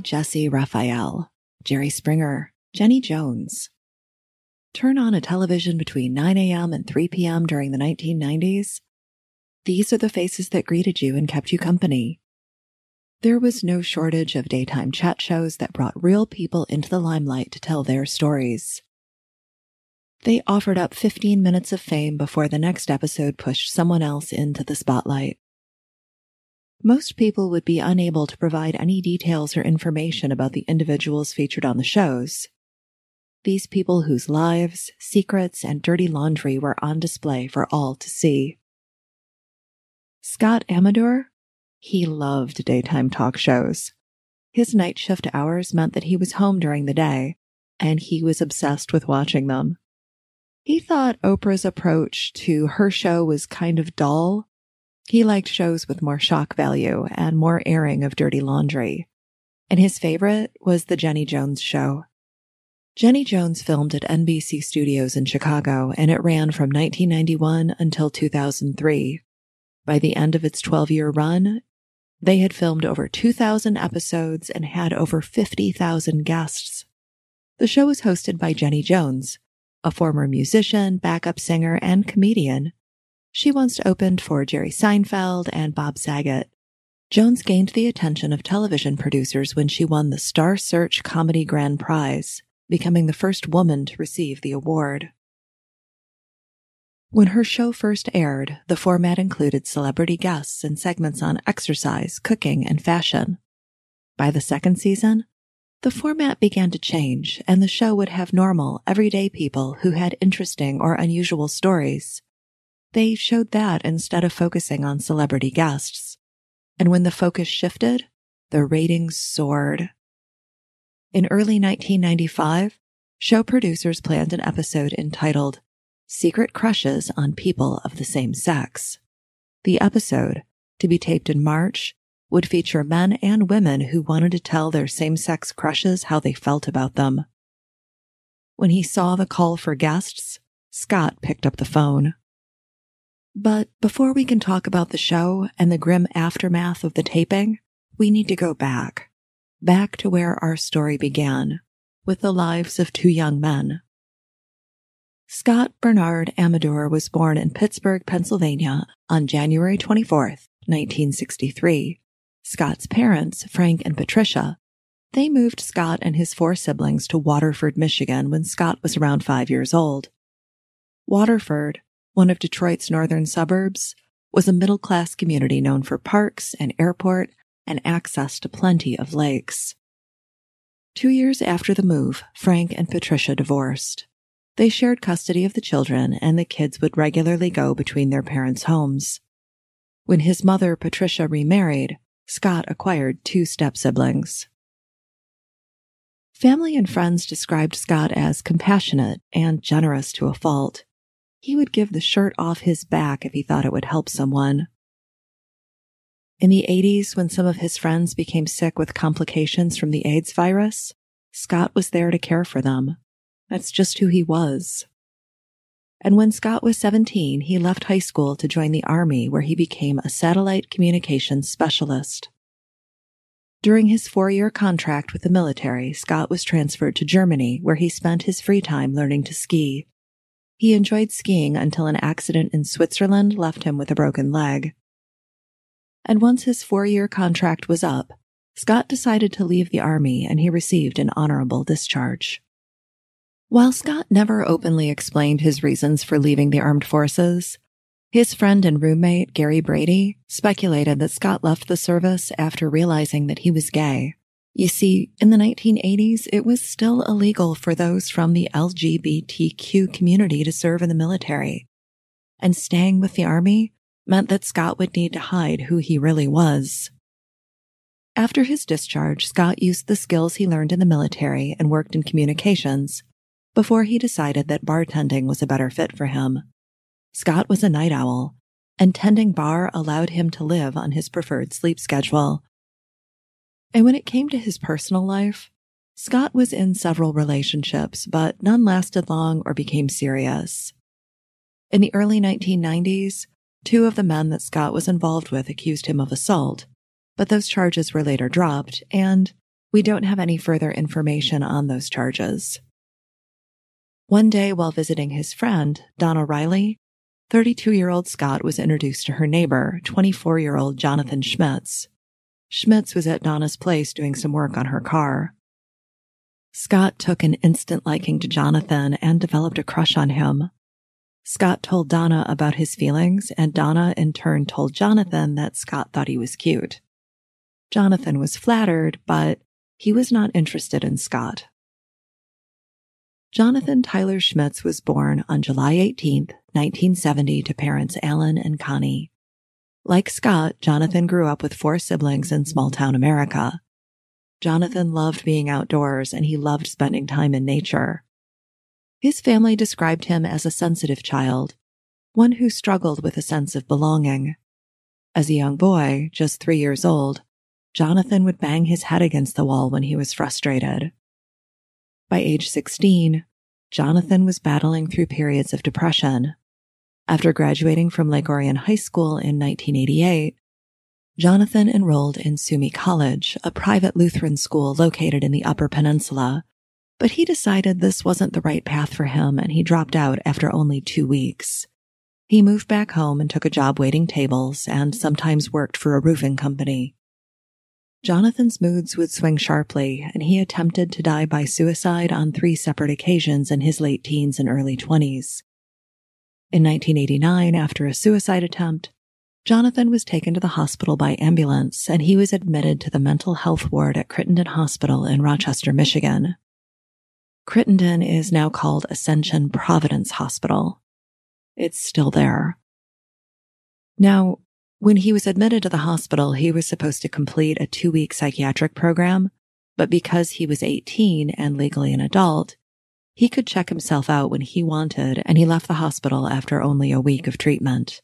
Jessy Raphael, Jerry Springer, Jenny Jones. Turn on a television between 9 a.m. and 3 p.m. during the 1990s. These are the faces that greeted you and kept you company. There was no shortage of daytime chat shows that brought real people into the limelight to tell their stories. They offered up 15 minutes of fame before the next episode pushed someone else into the spotlight. Most people would be unable to provide any details or information about the individuals featured on the shows. These people whose lives, secrets, and dirty laundry were on display for all to see. Scott Amedure? He loved daytime talk shows. His night shift hours meant that he was home during the day, and he was obsessed with watching them. He thought Oprah's approach to her show was kind of dull he liked shows with more shock value and more airing of dirty laundry. And his favorite was The Jenny Jones Show. Jenny Jones filmed at NBC Studios in Chicago and it ran from 1991 until 2003. By the end of its 12 year run, they had filmed over 2,000 episodes and had over 50,000 guests. The show was hosted by Jenny Jones, a former musician, backup singer, and comedian she once opened for Jerry Seinfeld and Bob Saget. Jones gained the attention of television producers when she won the Star Search Comedy Grand Prize, becoming the first woman to receive the award. When her show first aired, the format included celebrity guests and segments on exercise, cooking, and fashion. By the second season, the format began to change, and the show would have normal, everyday people who had interesting or unusual stories they showed that instead of focusing on celebrity guests. And when the focus shifted, the ratings soared. In early 1995, show producers planned an episode entitled Secret Crushes on People of the Same Sex. The episode, to be taped in March, would feature men and women who wanted to tell their same sex crushes how they felt about them. When he saw the call for guests, Scott picked up the phone. But before we can talk about the show and the grim aftermath of the taping, we need to go back. Back to where our story began, with the lives of two young men. Scott Bernard Amedure was born in Pittsburgh, Pennsylvania on January 24th, 1963. Scott's parents, Frank and Patricia, they moved Scott and his four siblings to Waterford, Michigan when Scott was around five years old. Waterford one of Detroit's northern suburbs, was a middle class community known for parks, an airport, and access to plenty of lakes. Two years after the move, Frank and Patricia divorced. They shared custody of the children, and the kids would regularly go between their parents' homes. When his mother, Patricia, remarried, Scott acquired two step siblings. Family and friends described Scott as compassionate and generous to a fault he would give the shirt off his back if he thought it would help someone. In the 80s, when some of his friends became sick with complications from the AIDS virus, Scott was there to care for them. That's just who he was. And when Scott was 17, he left high school to join the Army, where he became a satellite communications specialist. During his four year contract with the military, Scott was transferred to Germany, where he spent his free time learning to ski. He enjoyed skiing until an accident in Switzerland left him with a broken leg. And once his four year contract was up, Scott decided to leave the Army and he received an honorable discharge. While Scott never openly explained his reasons for leaving the armed forces, his friend and roommate, Gary Brady, speculated that Scott left the service after realizing that he was gay you see, in the 1980s, it was still illegal for those from the LGBTQ community to serve in the military. And staying with the army meant that Scott would need to hide who he really was. After his discharge, Scott used the skills he learned in the military and worked in communications before he decided that bartending was a better fit for him. Scott was a night owl, and tending bar allowed him to live on his preferred sleep schedule and when it came to his personal life, Scott was in several relationships, but none lasted long or became serious. In the early 1990s, two of the men that Scott was involved with accused him of assault, but those charges were later dropped, and we don't have any further information on those charges. One day while visiting his friend, Donna Riley, 32 year old Scott was introduced to her neighbor, 24 year old Jonathan Schmitz. Schmitz was at Donna's place doing some work on her car. Scott took an instant liking to Jonathan and developed a crush on him. Scott told Donna about his feelings, and Donna in turn told Jonathan that Scott thought he was cute. Jonathan was flattered, but he was not interested in Scott. Jonathan Tyler Schmitz was born on July 18, 1970, to parents Alan and Connie. Like Scott, Jonathan grew up with four siblings in small town America. Jonathan loved being outdoors and he loved spending time in nature. His family described him as a sensitive child, one who struggled with a sense of belonging. As a young boy, just three years old, Jonathan would bang his head against the wall when he was frustrated. By age 16, Jonathan was battling through periods of depression. After graduating from Lake Orion High School in 1988, Jonathan enrolled in Suomi College, a private Lutheran school located in the Upper Peninsula, but he decided this wasn't the right path for him and he dropped out after only two weeks. He moved back home and took a job waiting tables and sometimes worked for a roofing company. Jonathan's moods would swing sharply, and he attempted to die by suicide on three separate occasions in his late teens and early 20s. In 1989, after a suicide attempt, Jonathan was taken to the hospital by ambulance and he was admitted to the mental health ward at Crittenton Hospital in Rochester, Michigan. Crittenton is now called Ascension Providence Hospital. It's still there. Now, when he was admitted to the hospital, he was supposed to complete a two week psychiatric program, but because he was 18 and legally an adult, he could check himself out when he wanted and he left the hospital after only a week of treatment.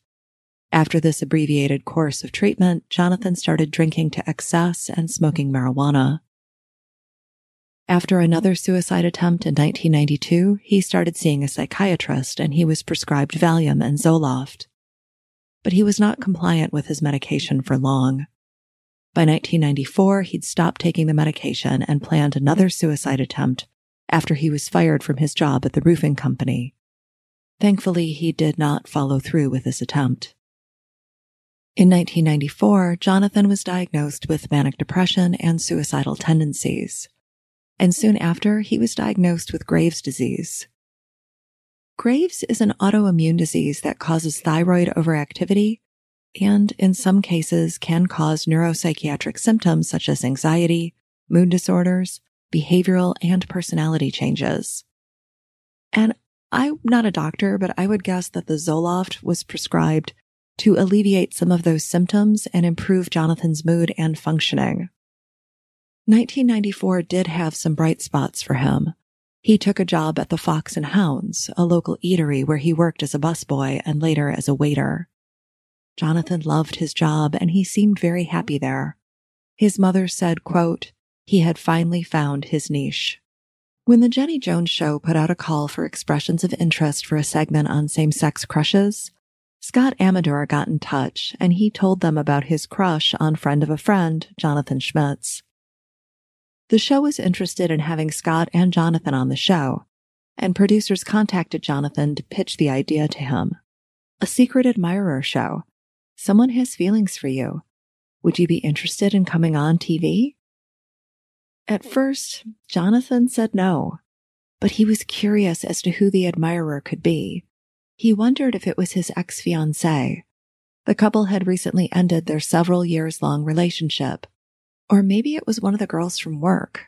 After this abbreviated course of treatment, Jonathan started drinking to excess and smoking marijuana. After another suicide attempt in 1992, he started seeing a psychiatrist and he was prescribed Valium and Zoloft. But he was not compliant with his medication for long. By 1994, he'd stopped taking the medication and planned another suicide attempt after he was fired from his job at the roofing company. Thankfully, he did not follow through with this attempt. In 1994, Jonathan was diagnosed with manic depression and suicidal tendencies and soon after, he was diagnosed with Graves' disease. Graves is an autoimmune disease that causes thyroid overactivity and, in some cases, can cause neuropsychiatric symptoms such as anxiety, mood disorders, behavioral, and personality changes. And I'm not a doctor, but I would guess that the Zoloft was prescribed to alleviate some of those symptoms and improve Jonathan's mood and functioning. 1994 did have some bright spots for him. He took a job at the Fox and Hounds, a local eatery where he worked as a busboy and later as a waiter. Jonathan loved his job and he seemed very happy there. His mother said, quote, he had finally found his niche. When the Jenny Jones show put out a call for expressions of interest for a segment on same-sex crushes, Scott Amedure got in touch and he told them about his crush on friend of a friend, Jonathan Schmitz. The show was interested in having Scott and Jonathan on the show, and producers contacted Jonathan to pitch the idea to him. A secret admirer show. Someone has feelings for you. Would you be interested in coming on TV? At first, Jonathan said no, but he was curious as to who the admirer could be. He wondered if it was his ex fiancee. The couple had recently ended their several years long relationship, or maybe it was one of the girls from work.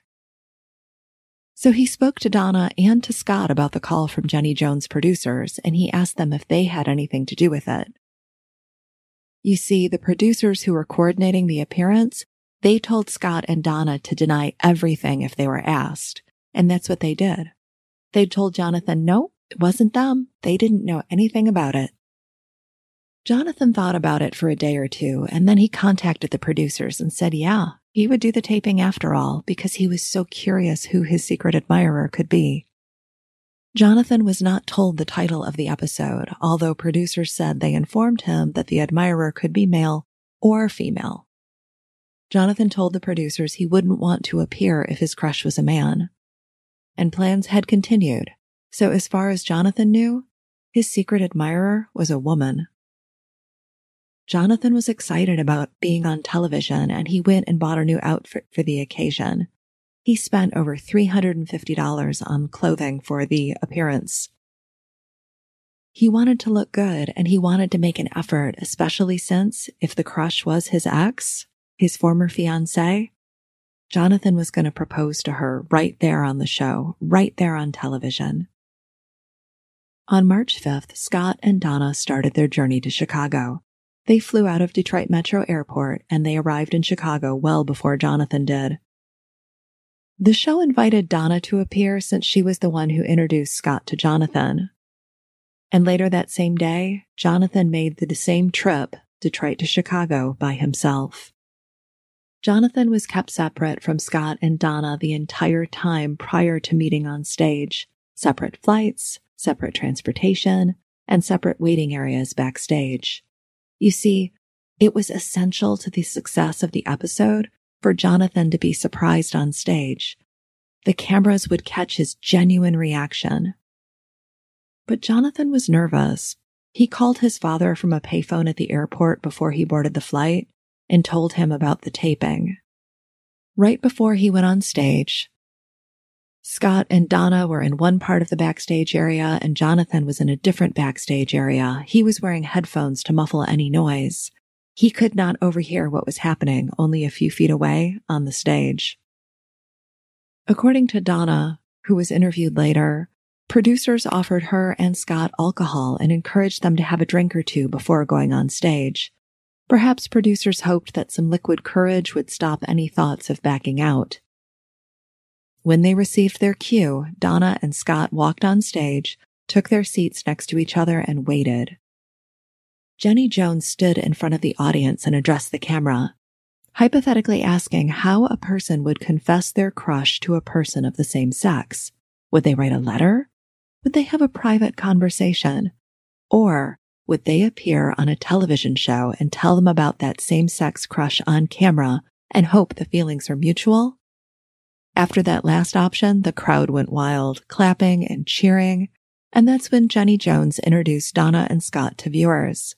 So he spoke to Donna and to Scott about the call from Jenny Jones producers, and he asked them if they had anything to do with it. You see, the producers who were coordinating the appearance, they told Scott and Donna to deny everything if they were asked. And that's what they did. They told Jonathan, no, it wasn't them. They didn't know anything about it. Jonathan thought about it for a day or two, and then he contacted the producers and said, yeah, he would do the taping after all because he was so curious who his secret admirer could be. Jonathan was not told the title of the episode, although producers said they informed him that the admirer could be male or female. Jonathan told the producers he wouldn't want to appear if his crush was a man. And plans had continued, so as far as Jonathan knew, his secret admirer was a woman. Jonathan was excited about being on television and he went and bought a new outfit for the occasion. He spent over $350 on clothing for the appearance. He wanted to look good and he wanted to make an effort, especially since if the crush was his ex, his former fiance, Jonathan was going to propose to her right there on the show, right there on television. On March 5th, Scott and Donna started their journey to Chicago. They flew out of Detroit Metro Airport and they arrived in Chicago well before Jonathan did. The show invited Donna to appear since she was the one who introduced Scott to Jonathan. And later that same day, Jonathan made the same trip, Detroit to Chicago, by himself. Jonathan was kept separate from Scott and Donna the entire time prior to meeting on stage. Separate flights, separate transportation, and separate waiting areas backstage. You see, it was essential to the success of the episode for Jonathan to be surprised on stage. The cameras would catch his genuine reaction. But Jonathan was nervous. He called his father from a payphone at the airport before he boarded the flight and told him about the taping. Right before he went on stage, Scott and Donna were in one part of the backstage area and Jonathan was in a different backstage area. He was wearing headphones to muffle any noise. He could not overhear what was happening only a few feet away on the stage. According to Donna, who was interviewed later, producers offered her and Scott alcohol and encouraged them to have a drink or two before going on stage. Perhaps producers hoped that some liquid courage would stop any thoughts of backing out. When they received their cue, Donna and Scott walked on stage, took their seats next to each other, and waited. Jenny Jones stood in front of the audience and addressed the camera, hypothetically asking how a person would confess their crush to a person of the same sex. Would they write a letter? Would they have a private conversation? Or would they appear on a television show and tell them about that same sex crush on camera and hope the feelings are mutual? After that last option, the crowd went wild, clapping and cheering. And that's when Jenny Jones introduced Donna and Scott to viewers.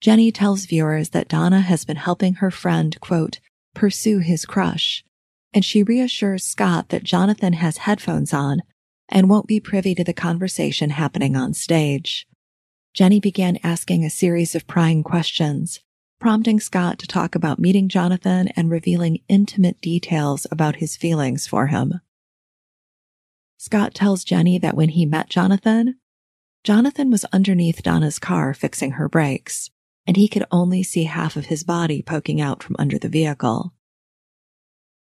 Jenny tells viewers that Donna has been helping her friend, quote, pursue his crush. And she reassures Scott that Jonathan has headphones on and won't be privy to the conversation happening on stage. Jenny began asking a series of prying questions, prompting Scott to talk about meeting Jonathan and revealing intimate details about his feelings for him. Scott tells Jenny that when he met Jonathan, Jonathan was underneath Donna's car fixing her brakes, and he could only see half of his body poking out from under the vehicle.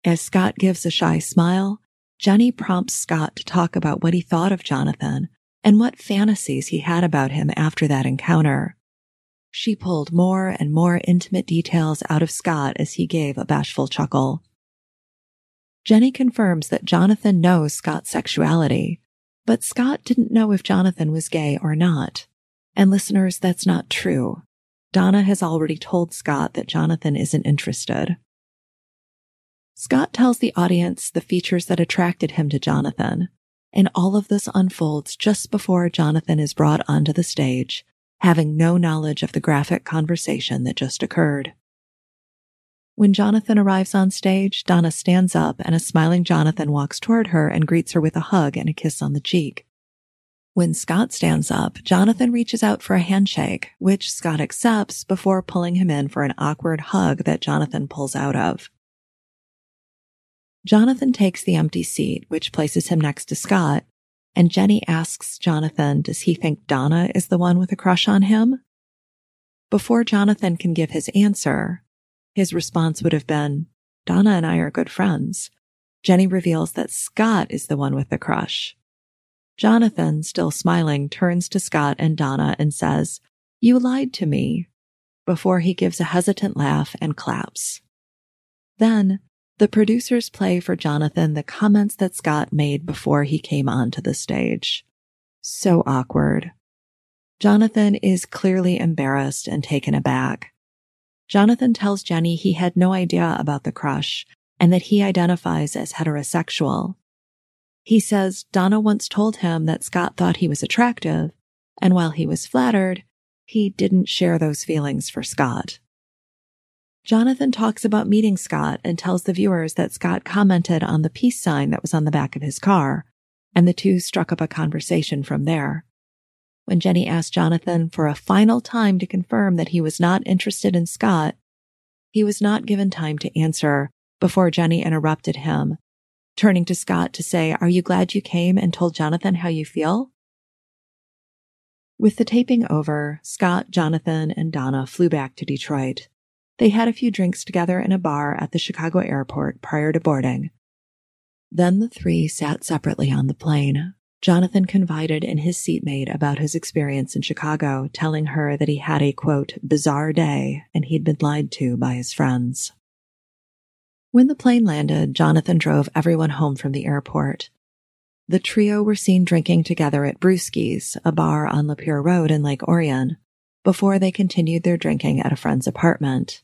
As Scott gives a shy smile, Jenny prompts Scott to talk about what he thought of Jonathan and what fantasies he had about him after that encounter. She pulled more and more intimate details out of Scott as he gave a bashful chuckle. Jenny confirms that Jonathan knows Scott's sexuality, but Scott didn't know if Jonathan was gay or not. And listeners, that's not true. Donna has already told Scott that Jonathan isn't interested. Scott tells the audience the features that attracted him to Jonathan, and all of this unfolds just before Jonathan is brought onto the stage, having no knowledge of the graphic conversation that just occurred. When Jonathan arrives on stage, Donna stands up and a smiling Jonathan walks toward her and greets her with a hug and a kiss on the cheek. When Scott stands up, Jonathan reaches out for a handshake, which Scott accepts before pulling him in for an awkward hug that Jonathan pulls out of. Jonathan takes the empty seat, which places him next to Scott, and Jenny asks Jonathan, does he think Donna is the one with a crush on him? Before Jonathan can give his answer, his response would have been, Donna and I are good friends. Jenny reveals that Scott is the one with the crush. Jonathan, still smiling, turns to Scott and Donna and says, You lied to me, before he gives a hesitant laugh and claps. Then the producers play for Jonathan the comments that Scott made before he came onto the stage. So awkward. Jonathan is clearly embarrassed and taken aback. Jonathan tells Jenny he had no idea about the crush and that he identifies as heterosexual. He says Donna once told him that Scott thought he was attractive, and while he was flattered, he didn't share those feelings for Scott. Jonathan talks about meeting Scott and tells the viewers that Scott commented on the peace sign that was on the back of his car, and the two struck up a conversation from there. When Jenny asked Jonathan for a final time to confirm that he was not interested in Scott, he was not given time to answer before Jenny interrupted him, turning to Scott to say, Are you glad you came and told Jonathan how you feel? With the taping over, Scott, Jonathan, and Donna flew back to Detroit. They had a few drinks together in a bar at the Chicago airport prior to boarding. Then the three sat separately on the plane. Jonathan confided in his seatmate about his experience in Chicago, telling her that he had a quote, bizarre day and he'd been lied to by his friends. When the plane landed, Jonathan drove everyone home from the airport. The trio were seen drinking together at Brewski's, a bar on Lapeer Road in Lake Orion, before they continued their drinking at a friend's apartment,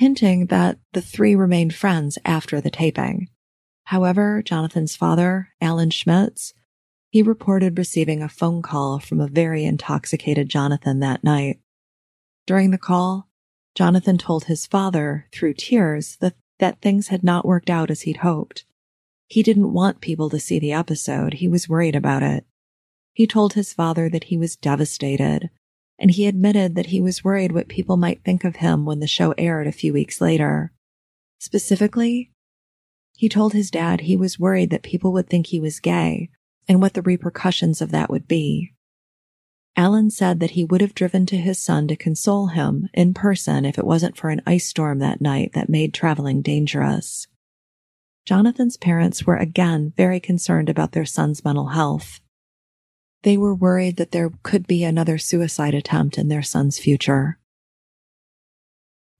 hinting that the three remained friends after the taping. However, Jonathan's father, Alan Schmitz, he reported receiving a phone call from a very intoxicated Jonathan that night. During the call, Jonathan told his father, through tears, that, that things had not worked out as he'd hoped. He didn't want people to see the episode. He was worried about it. He told his father that he was devastated, and he admitted that he was worried what people might think of him when the show aired a few weeks later. Specifically, he told his dad he was worried that people would think he was gay and what the repercussions of that would be. Alan said that he would have driven to his son to console him in person if it wasn't for an ice storm that night that made traveling dangerous. Jonathan's parents were again very concerned about their son's mental health. They were worried that there could be another suicide attempt in their son's future.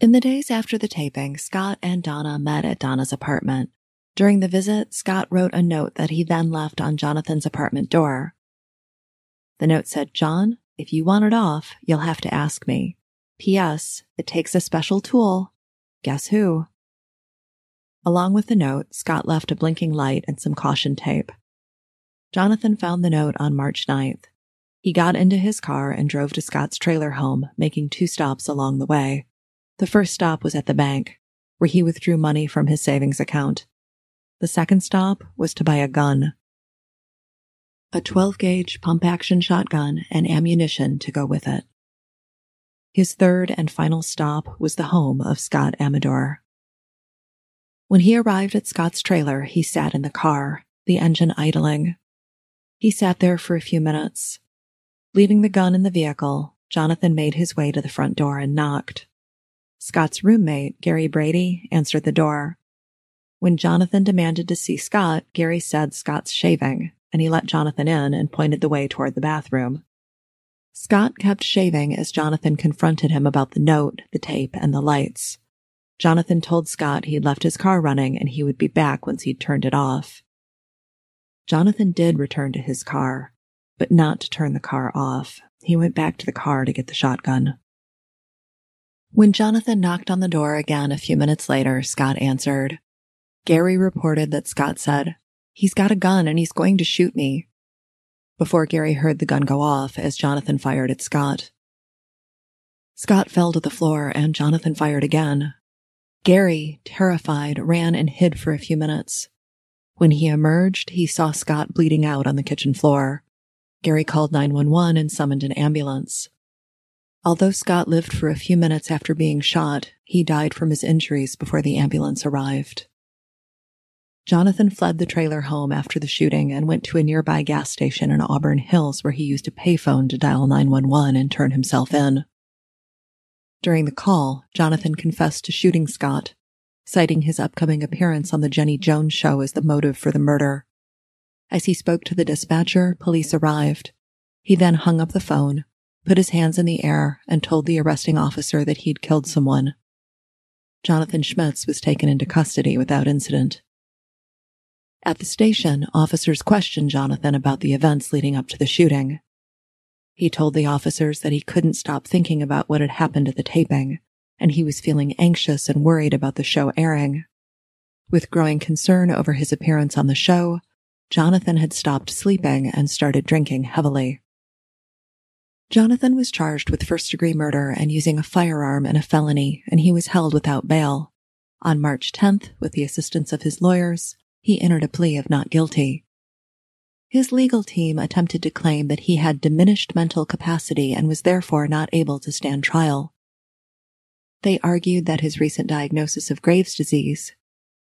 In the days after the taping, Scott and Donna met at Donna's apartment. During the visit, Scott wrote a note that he then left on Jonathan's apartment door. The note said, John, if you want it off, you'll have to ask me. P.S. It takes a special tool. Guess who? Along with the note, Scott left a blinking light and some caution tape. Jonathan found the note on March 9th. He got into his car and drove to Scott's trailer home, making two stops along the way. The first stop was at the bank, where he withdrew money from his savings account. The second stop was to buy a gun. A 12 gauge pump action shotgun and ammunition to go with it. His third and final stop was the home of Scott Amedure. When he arrived at Scott's trailer, he sat in the car, the engine idling. He sat there for a few minutes. Leaving the gun in the vehicle, Jonathan made his way to the front door and knocked. Scott's roommate, Gary Brady, answered the door. When Jonathan demanded to see Scott, Gary said Scott's shaving, and he let Jonathan in and pointed the way toward the bathroom. Scott kept shaving as Jonathan confronted him about the note, the tape, and the lights. Jonathan told Scott he'd left his car running and he would be back once he'd turned it off. Jonathan did return to his car, but not to turn the car off. He went back to the car to get the shotgun. When Jonathan knocked on the door again a few minutes later, Scott answered. Gary reported that Scott said, He's got a gun and he's going to shoot me. Before Gary heard the gun go off as Jonathan fired at Scott. Scott fell to the floor and Jonathan fired again, Gary, terrified, ran and hid for a few minutes. When he emerged, he saw Scott bleeding out on the kitchen floor. Gary called 911 and summoned an ambulance. Although Scott lived for a few minutes after being shot, he died from his injuries before the ambulance arrived. Jonathan fled the trailer home after the shooting and went to a nearby gas station in Auburn Hills where he used a payphone to dial 911 and turn himself in. During the call, Jonathan confessed to shooting Scott, citing his upcoming appearance on the Jenny Jones show as the motive for the murder. As he spoke to the dispatcher, police arrived. He then hung up the phone, put his hands in the air, and told the arresting officer that he'd killed someone. Jonathan Schmitz was taken into custody without incident. At the station, officers questioned Jonathan about the events leading up to the shooting. He told the officers that he couldn't stop thinking about what had happened at the taping and he was feeling anxious and worried about the show airing. With growing concern over his appearance on the show, Jonathan had stopped sleeping and started drinking heavily. Jonathan was charged with first degree murder and using a firearm in a felony, and he was held without bail. On March 10th, with the assistance of his lawyers, he entered a plea of not guilty. His legal team attempted to claim that he had diminished mental capacity and was therefore not able to stand trial. They argued that his recent diagnosis of Graves' disease,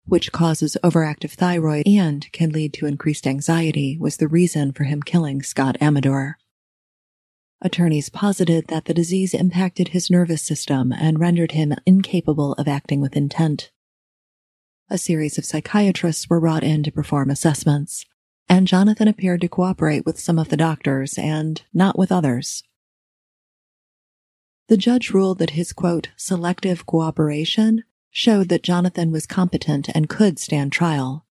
which causes overactive thyroid and can lead to increased anxiety, was the reason for him killing Scott Amedure. Attorneys posited that the disease impacted his nervous system and rendered him incapable of acting with intent. A series of psychiatrists were brought in to perform assessments, and Jonathan appeared to cooperate with some of the doctors and not with others. The judge ruled that his quote, selective cooperation showed that Jonathan was competent and could stand trial.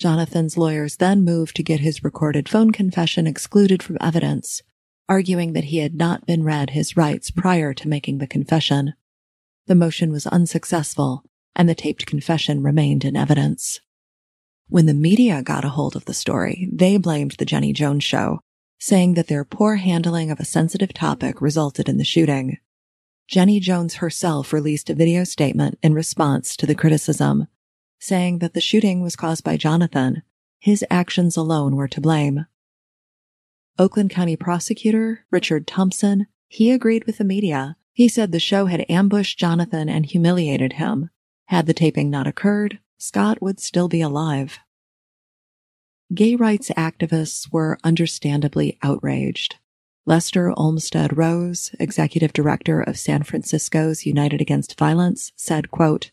Jonathan's lawyers then moved to get his recorded phone confession excluded from evidence, arguing that he had not been read his rights prior to making the confession. The motion was unsuccessful, and the taped confession remained in evidence. When the media got a hold of the story, they blamed the Jenny Jones show saying that their poor handling of a sensitive topic resulted in the shooting. Jenny Jones herself released a video statement in response to the criticism, saying that the shooting was caused by Jonathan. His actions alone were to blame. Oakland County prosecutor Richard Thompson, he agreed with the media. He said the show had ambushed Jonathan and humiliated him. Had the taping not occurred, Scott would still be alive. Gay rights activists were understandably outraged. Lester Olmstead Rose, executive director of San Francisco's United Against Violence, said, quote,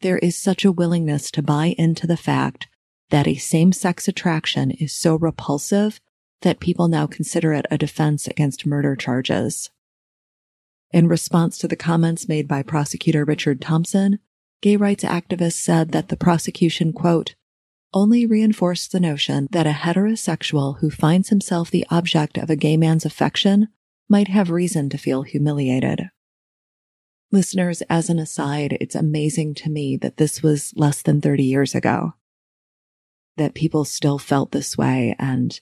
There is such a willingness to buy into the fact that a same-sex attraction is so repulsive that people now consider it a defense against murder charges. In response to the comments made by prosecutor Richard Thompson, gay rights activists said that the prosecution, quote, only reinforced the notion that a heterosexual who finds himself the object of a gay man's affection might have reason to feel humiliated. Listeners, as an aside, it's amazing to me that this was less than 30 years ago. That people still felt this way and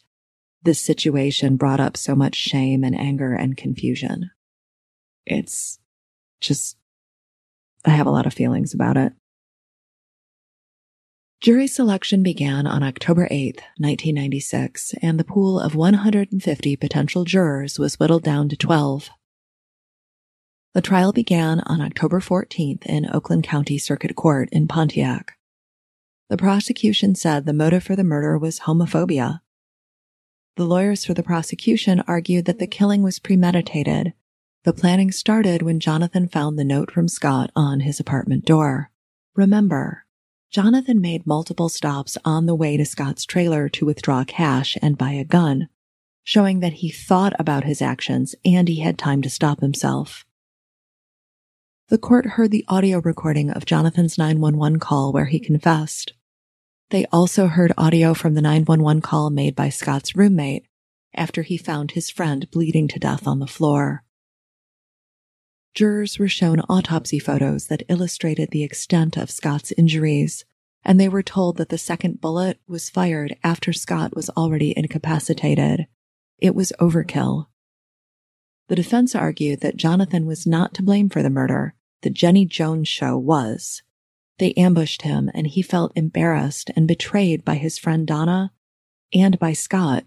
this situation brought up so much shame and anger and confusion. It's just, I have a lot of feelings about it. Jury selection began on October 8, 1996, and the pool of 150 potential jurors was whittled down to 12. The trial began on October 14th in Oakland County Circuit Court in Pontiac. The prosecution said the motive for the murder was homophobia. The lawyers for the prosecution argued that the killing was premeditated. The planning started when Jonathan found the note from Scott on his apartment door. Remember, Jonathan made multiple stops on the way to Scott's trailer to withdraw cash and buy a gun, showing that he thought about his actions and he had time to stop himself. The court heard the audio recording of Jonathan's 911 call where he confessed. They also heard audio from the 911 call made by Scott's roommate after he found his friend bleeding to death on the floor. Jurors were shown autopsy photos that illustrated the extent of Scott's injuries, and they were told that the second bullet was fired after Scott was already incapacitated. It was overkill. The defense argued that Jonathan was not to blame for the murder. The Jenny Jones show was. They ambushed him and he felt embarrassed and betrayed by his friend Donna and by Scott.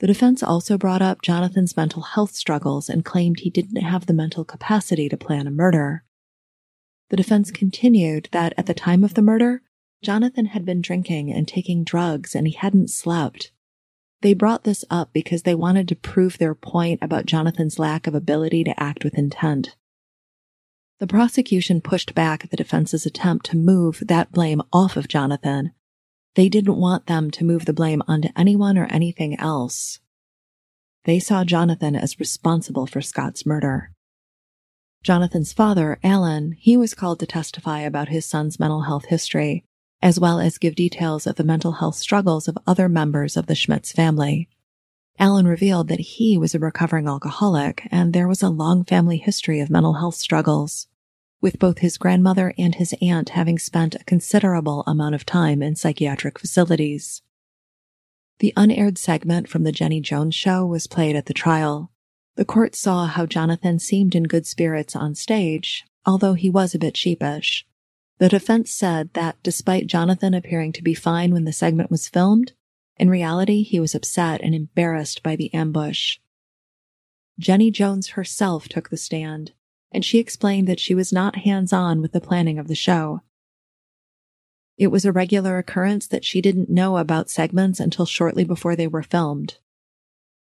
The defense also brought up Jonathan's mental health struggles and claimed he didn't have the mental capacity to plan a murder. The defense continued that at the time of the murder, Jonathan had been drinking and taking drugs and he hadn't slept. They brought this up because they wanted to prove their point about Jonathan's lack of ability to act with intent. The prosecution pushed back the defense's attempt to move that blame off of Jonathan they didn't want them to move the blame onto anyone or anything else. They saw Jonathan as responsible for Scott's murder. Jonathan's father, Alan, he was called to testify about his son's mental health history, as well as give details of the mental health struggles of other members of the Schmitz family. Alan revealed that he was a recovering alcoholic and there was a long family history of mental health struggles, with both his grandmother and his aunt having spent a considerable amount of time in psychiatric facilities. The unaired segment from the Jenny Jones show was played at the trial. The court saw how Jonathan seemed in good spirits on stage, although he was a bit sheepish. The defense said that despite Jonathan appearing to be fine when the segment was filmed, in reality he was upset and embarrassed by the ambush. Jenny Jones herself took the stand, and she explained that she was not hands on with the planning of the show. It was a regular occurrence that she didn't know about segments until shortly before they were filmed.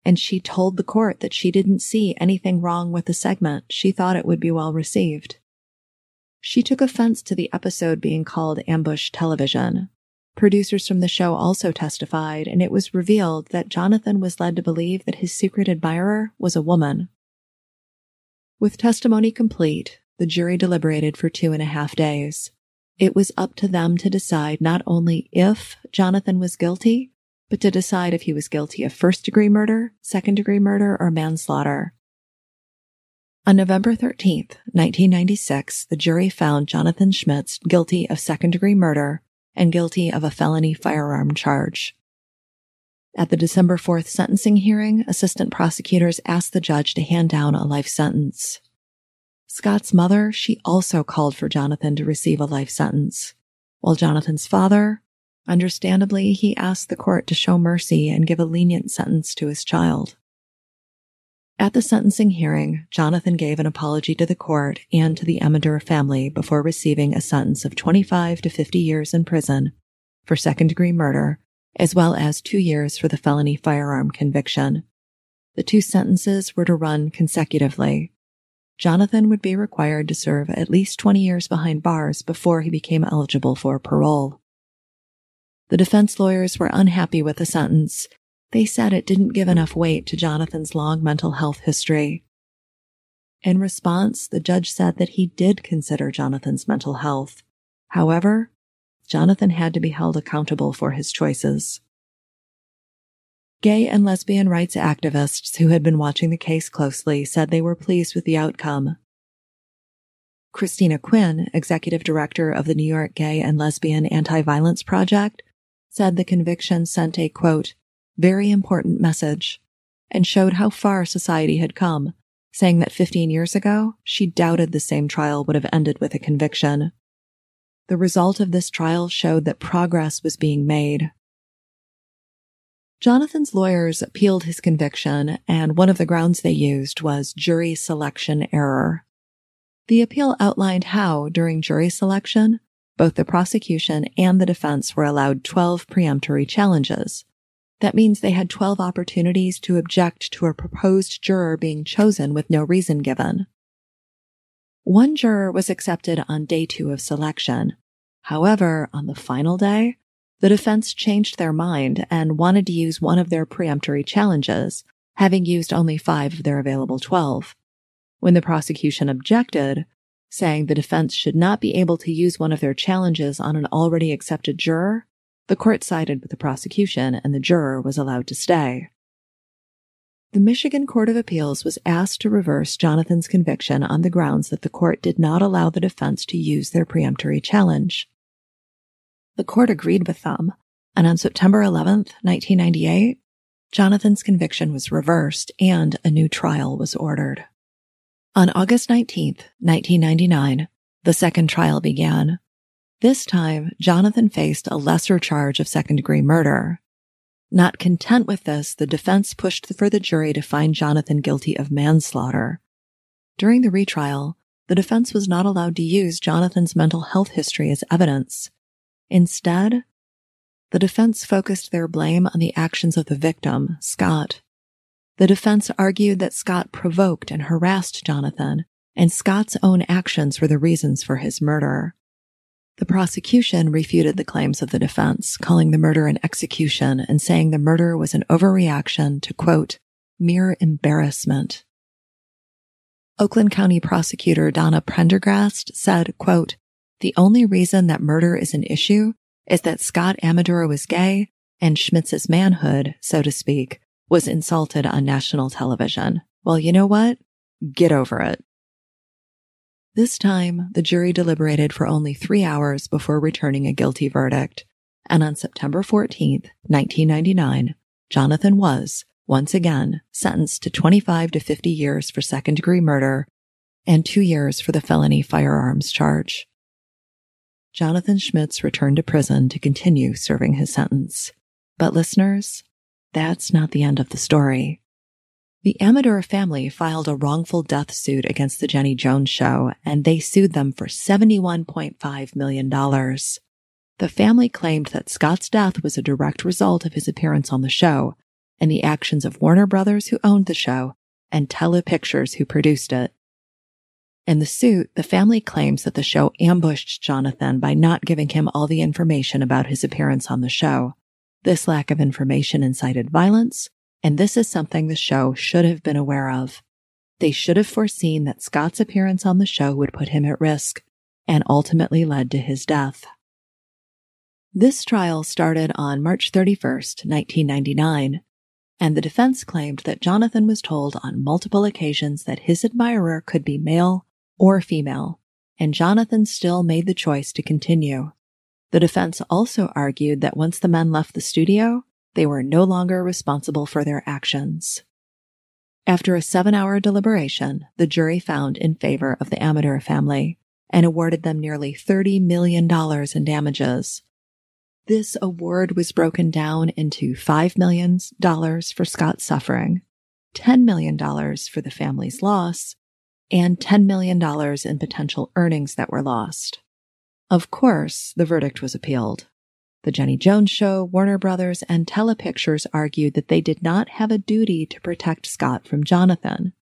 And she told the court that she didn't see anything wrong with the segment. She thought it would be well received. She took offense to the episode being called Ambush Television. Producers from the show also testified, and it was revealed that Jonathan was led to believe that his secret admirer was a woman. With testimony complete, the jury deliberated for two and a half days. It was up to them to decide not only if Jonathan was guilty, but to decide if he was guilty of first degree murder, second degree murder, or manslaughter. On November 13th, 1996, the jury found Jonathan Schmitz guilty of second degree murder and guilty of a felony firearm charge. At the December 4th sentencing hearing, assistant prosecutors asked the judge to hand down a life sentence. Scott's mother, she also called for Jonathan to receive a life sentence, while Jonathan's father, understandably, he asked the court to show mercy and give a lenient sentence to his child. At the sentencing hearing, Jonathan gave an apology to the court and to the Amedure family before receiving a sentence of 25 to 50 years in prison for second degree murder, as well as two years for the felony firearm conviction. The two sentences were to run consecutively. Jonathan would be required to serve at least 20 years behind bars before he became eligible for parole. The defense lawyers were unhappy with the sentence they said it didn't give enough weight to Jonathan's long mental health history. In response, the judge said that he did consider Jonathan's mental health. However, Jonathan had to be held accountable for his choices. Gay and lesbian rights activists who had been watching the case closely said they were pleased with the outcome. Christina Quinn, executive director of the New York Gay and Lesbian Anti-Violence Project, said the conviction sent a quote, very important message and showed how far society had come, saying that 15 years ago, she doubted the same trial would have ended with a conviction. The result of this trial showed that progress was being made. Jonathan's lawyers appealed his conviction, and one of the grounds they used was jury selection error. The appeal outlined how, during jury selection, both the prosecution and the defense were allowed 12 preemptory challenges, that means they had 12 opportunities to object to a proposed juror being chosen with no reason given. One juror was accepted on day two of selection. However, on the final day, the defense changed their mind and wanted to use one of their preemptory challenges, having used only five of their available 12. When the prosecution objected, saying the defense should not be able to use one of their challenges on an already accepted juror, the court sided with the prosecution and the juror was allowed to stay. The Michigan Court of Appeals was asked to reverse Jonathan's conviction on the grounds that the court did not allow the defense to use their preemptory challenge. The court agreed with them, and on September 11, 1998, Jonathan's conviction was reversed and a new trial was ordered. On August 19, 1999, the second trial began. This time, Jonathan faced a lesser charge of second degree murder. Not content with this, the defense pushed for the jury to find Jonathan guilty of manslaughter. During the retrial, the defense was not allowed to use Jonathan's mental health history as evidence. Instead, the defense focused their blame on the actions of the victim, Scott. The defense argued that Scott provoked and harassed Jonathan, and Scott's own actions were the reasons for his murder. The prosecution refuted the claims of the defense, calling the murder an execution and saying the murder was an overreaction to quote, mere embarrassment. Oakland County prosecutor Donna Pendergast said, quote, the only reason that murder is an issue is that Scott Amedure was gay and Schmitz's manhood, so to speak, was insulted on national television. Well, you know what? Get over it. This time, the jury deliberated for only three hours before returning a guilty verdict. And on September 14th, 1999, Jonathan was, once again, sentenced to 25 to 50 years for second degree murder and two years for the felony firearms charge. Jonathan Schmitz returned to prison to continue serving his sentence. But listeners, that's not the end of the story. The Amedure family filed a wrongful death suit against the Jenny Jones show, and they sued them for $71.5 million. The family claimed that Scott's death was a direct result of his appearance on the show and the actions of Warner Brothers, who owned the show, and Telepictures, who produced it. In the suit, the family claims that the show ambushed Jonathan by not giving him all the information about his appearance on the show. This lack of information incited violence, and this is something the show should have been aware of. They should have foreseen that Scott's appearance on the show would put him at risk and ultimately led to his death. This trial started on March 31st, 1999, and the defense claimed that Jonathan was told on multiple occasions that his admirer could be male or female, and Jonathan still made the choice to continue. The defense also argued that once the men left the studio, they were no longer responsible for their actions. After a seven hour deliberation, the jury found in favor of the Amedure family and awarded them nearly $30 million in damages. This award was broken down into $5 million for Scott's suffering, $10 million for the family's loss, and $10 million in potential earnings that were lost. Of course, the verdict was appealed. The Jenny Jones Show, Warner Brothers, and Telepictures argued that they did not have a duty to protect Scott from Jonathan.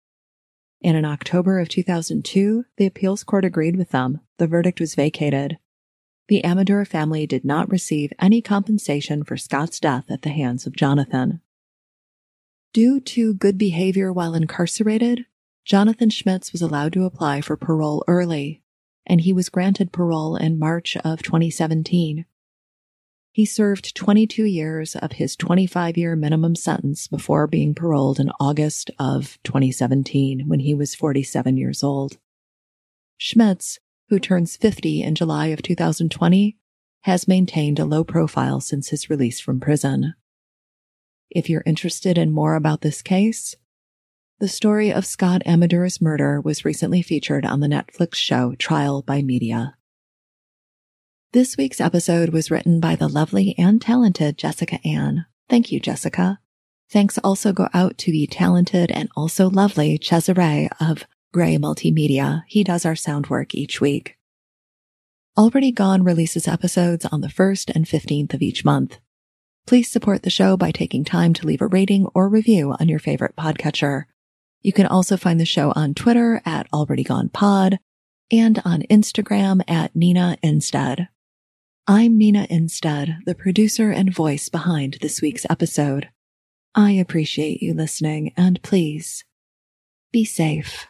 And in October of 2002, the appeals court agreed with them. The verdict was vacated. The Amedure family did not receive any compensation for Scott's death at the hands of Jonathan. Due to good behavior while incarcerated, Jonathan Schmitz was allowed to apply for parole early, and he was granted parole in March of 2017. He served 22 years of his 25 year minimum sentence before being paroled in August of 2017 when he was 47 years old. Schmitz, who turns 50 in July of 2020, has maintained a low profile since his release from prison. If you're interested in more about this case, the story of Scott Amedure's murder was recently featured on the Netflix show Trial by Media. This week's episode was written by the lovely and talented Jessica Ann. Thank you, Jessica. Thanks also go out to the talented and also lovely Cesare of Gray Multimedia. He does our sound work each week. Already Gone releases episodes on the 1st and 15th of each month. Please support the show by taking time to leave a rating or review on your favorite podcatcher. You can also find the show on Twitter at Already Gone Pod and on Instagram at Nina Instead. I'm Nina Instead, the producer and voice behind this week's episode. I appreciate you listening and please be safe.